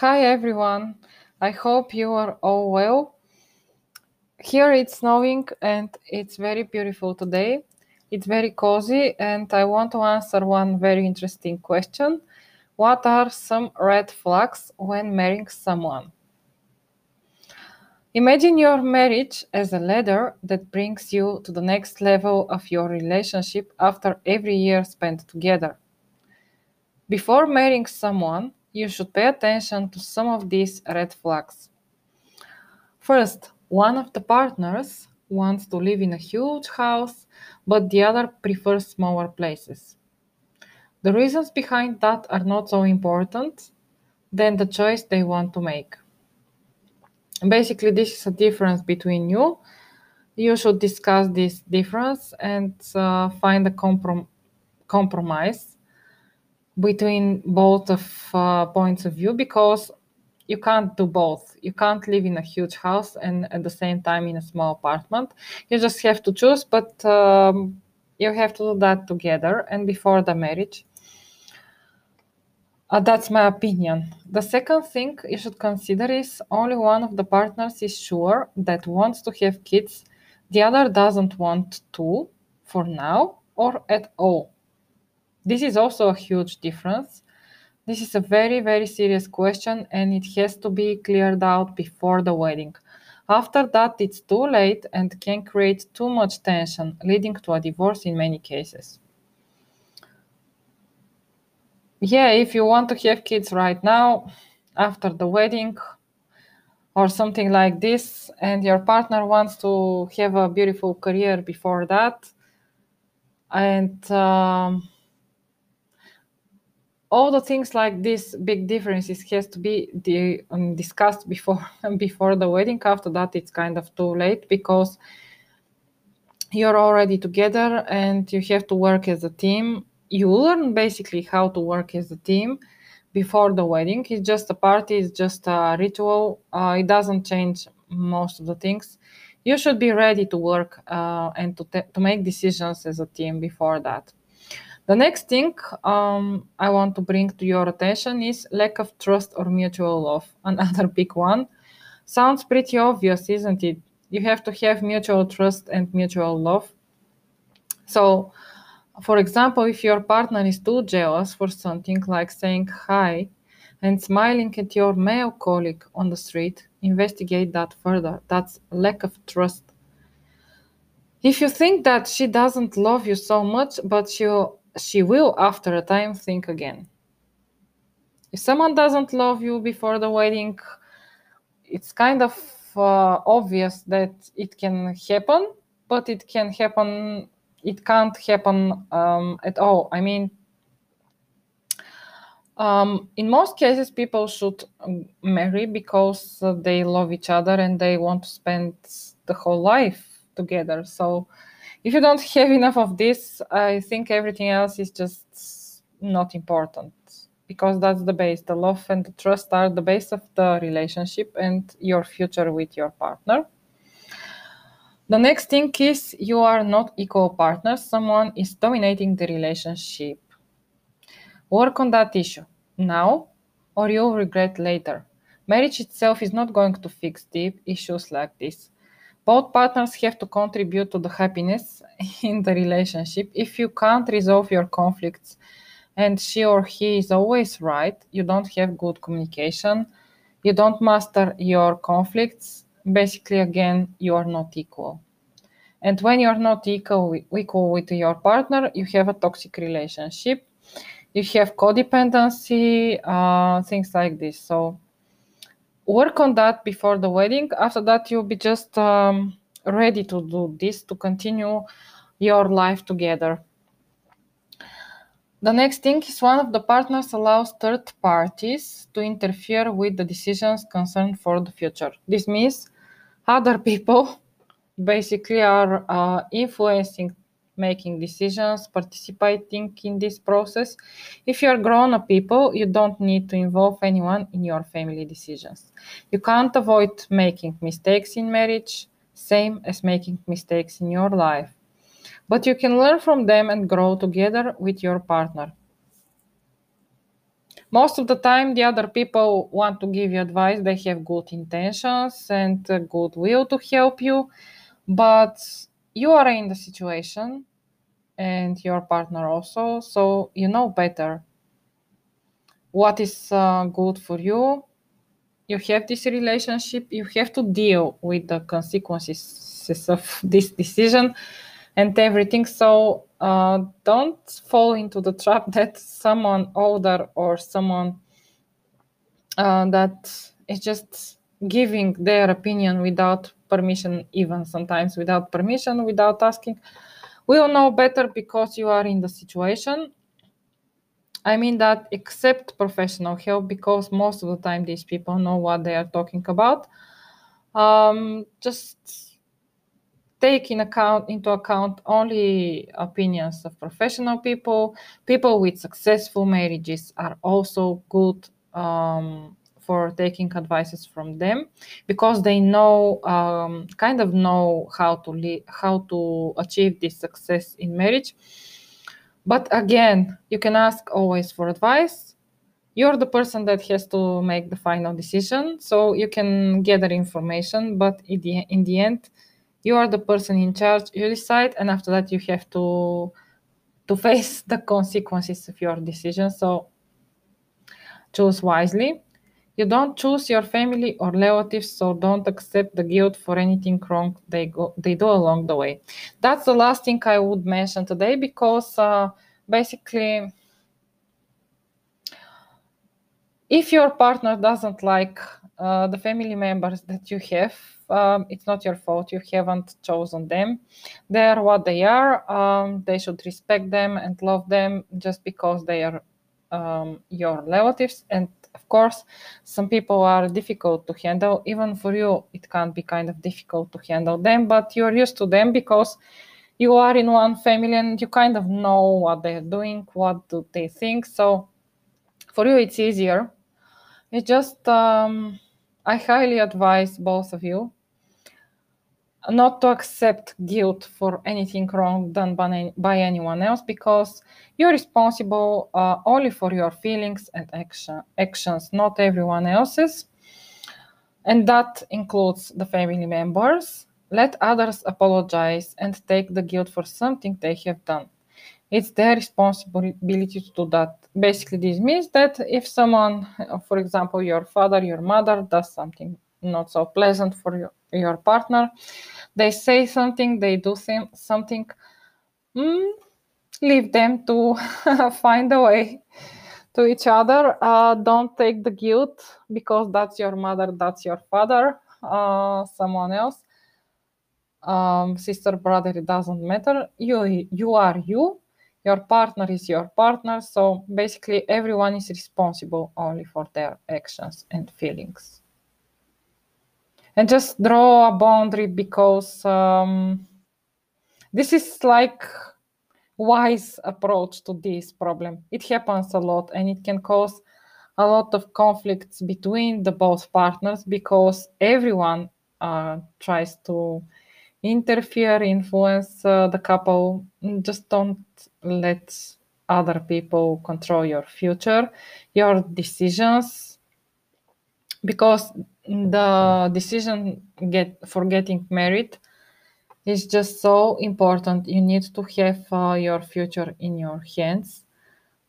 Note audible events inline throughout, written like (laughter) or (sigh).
Hi everyone. I hope you are all well. Here it's snowing and it's very beautiful today. It's very cozy and I want to answer one very interesting question. What are some red flags when marrying someone? Imagine your marriage as a ladder that brings you to the next level of your relationship after every year spent together. Before marrying someone, you should pay attention to some of these red flags. First, one of the partners wants to live in a huge house, but the other prefers smaller places. The reasons behind that are not so important than the choice they want to make. Basically, this is a difference between you. You should discuss this difference and uh, find a comprom- compromise between both of uh, points of view because you can't do both. You can't live in a huge house and at the same time in a small apartment. You just have to choose but um, you have to do that together and before the marriage. Uh, that's my opinion. The second thing you should consider is only one of the partners is sure that wants to have kids. The other doesn't want to for now or at all this is also a huge difference. This is a very, very serious question and it has to be cleared out before the wedding. After that, it's too late and can create too much tension, leading to a divorce in many cases. Yeah, if you want to have kids right now, after the wedding, or something like this, and your partner wants to have a beautiful career before that, and um, all the things like this big differences has to be um, discussed before (laughs) before the wedding. After that it's kind of too late because you're already together and you have to work as a team. You learn basically how to work as a team before the wedding. It's just a party it's just a ritual. Uh, it doesn't change most of the things. You should be ready to work uh, and to, te- to make decisions as a team before that the next thing um, I want to bring to your attention is lack of trust or mutual love. (laughs) Another big one. Sounds pretty obvious, isn't it? You have to have mutual trust and mutual love. So, for example, if your partner is too jealous for something like saying hi and smiling at your male colleague on the street, investigate that further. That's lack of trust. If you think that she doesn't love you so much, but you she will after a time think again. If someone doesn't love you before the wedding it's kind of uh, obvious that it can happen but it can happen it can't happen um, at all. I mean um, in most cases people should um, marry because they love each other and they want to spend the whole life together. So if you don't have enough of this, I think everything else is just not important because that's the base. The love and the trust are the base of the relationship and your future with your partner. The next thing is you are not equal partners, someone is dominating the relationship. Work on that issue now or you'll regret later. Marriage itself is not going to fix deep issues like this both partners have to contribute to the happiness (laughs) in the relationship. If you can't resolve your conflicts and she or he is always right, you don't have good communication, you don't master your conflicts, basically, again, you are not equal. And when you're not equal, equal with your partner, you have a toxic relationship. You have codependency, uh, things like this. So, work on that before the wedding. After that, you'll be just um, ready to do this to continue your life together. The next thing is one of the partners allows third parties to interfere with the decisions concerned for the future. This means other people (laughs) basically are uh, influencing making decisions, participating in this process. If you're grown up people, you don't need to involve anyone in your family decisions. You can't avoid making mistakes in marriage, same as making mistakes in your life. But you can learn from them and grow together with your partner. most of the time the other people want to give you advice they have good intentions and good will to help you but you are in the situation and your partner also. So you know better what is uh, good for you. You have this relationship you have to deal with the consequences of this decision and everything. So uh, don't fall into the trap (laughs) that someone older or someone uh, that is just giving their opinion without permission even sometimes without permission without asking will know better because you are in the situation I mean that accept professional help because most of the time these people know what they are talking about. Um, just take in account into account only opinions of professional people. People with successful marriages are also good um, for taking advices from them because they know um, kind of know how to li- how to achieve this success in marriage but again, you can ask always for advice. You're the person that has to make the final decision. So you can gather information, but in the, in the end, you are the person in charge. You decide, and after that, you have to to face the consequences of your decision. So choose wisely. You don't choose your family or relatives, so don't accept the guilt for anything wrong they go they do along the way. That's the last thing I would mention today because uh, basically, if your partner doesn't like uh, the family members that you have, um, it's not your fault. You haven't chosen them. They are what they are. Um, they should respect them and love them just because they are um, your relatives and of course some people are difficult to handle. Even for you it can be kind of difficult to handle them but you're used to them because you are in one family and you kind of know what they're doing what do they think. So for you it's easier. It's just um, i highly advise both of you not to accept guilt for anything wrong done by, by anyone else because you're responsible uh, only for your feelings and action, actions, not everyone else's. And that includes the family members. Let others apologize and take the guilt for something they have done. It's their responsibility to do that. Basically, this means that if someone, for example, your father, your mother, does something not so pleasant for your, your partner, they say something, they do something, mm, leave them to (laughs) find a way to each other. Uh, don't take the guilt because that's your mother, that's your father, uh, someone else. Um, sister, brother, it doesn't matter. You, you are you. Your partner is your partner. So basically, everyone is responsible only for their actions and feelings and just draw a boundary because um, this is like wise approach to this problem. It happens a lot and it can cause a lot of conflicts between the both partners because everyone uh, tries to interfere influence uh, the couple. Just don't let other people control your future your decisions because the decision get for getting married is just so important. You need to have uh, your future in your hands.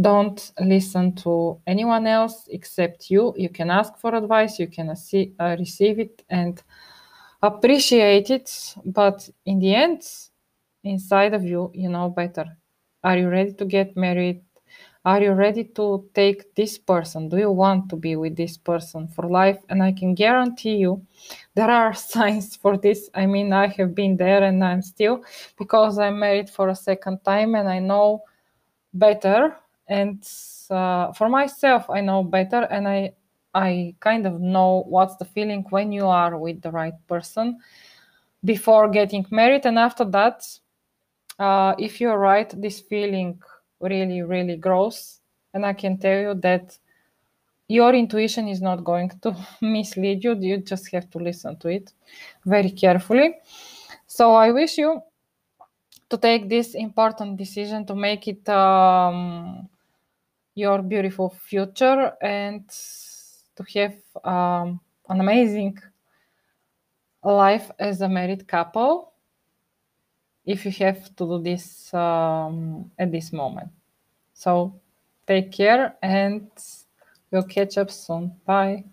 Don't listen to anyone else except you. You can ask for advice you can uh, receive it and appreciate it. But in the end inside of you you know better. Are you ready to get married are you ready to take this person? Do you want to be with this person for life? And I can guarantee you there are (laughs) signs for this. I mean, I have been there and I'm still because I'm married for a second time and I know better. And uh, for myself, I know better and I I kind of know what's the feeling when you are with the right person before getting married. And after that, uh, if you're right, this feeling really, really gross. And I can tell you that your intuition is not going to (laughs) mislead you. You just have to listen to it very carefully. So I wish you to take this important decision to make it um, your beautiful future and to have um, an amazing life as a married couple if you have to do this um, at this moment. So take care and we'll catch up soon. Bye.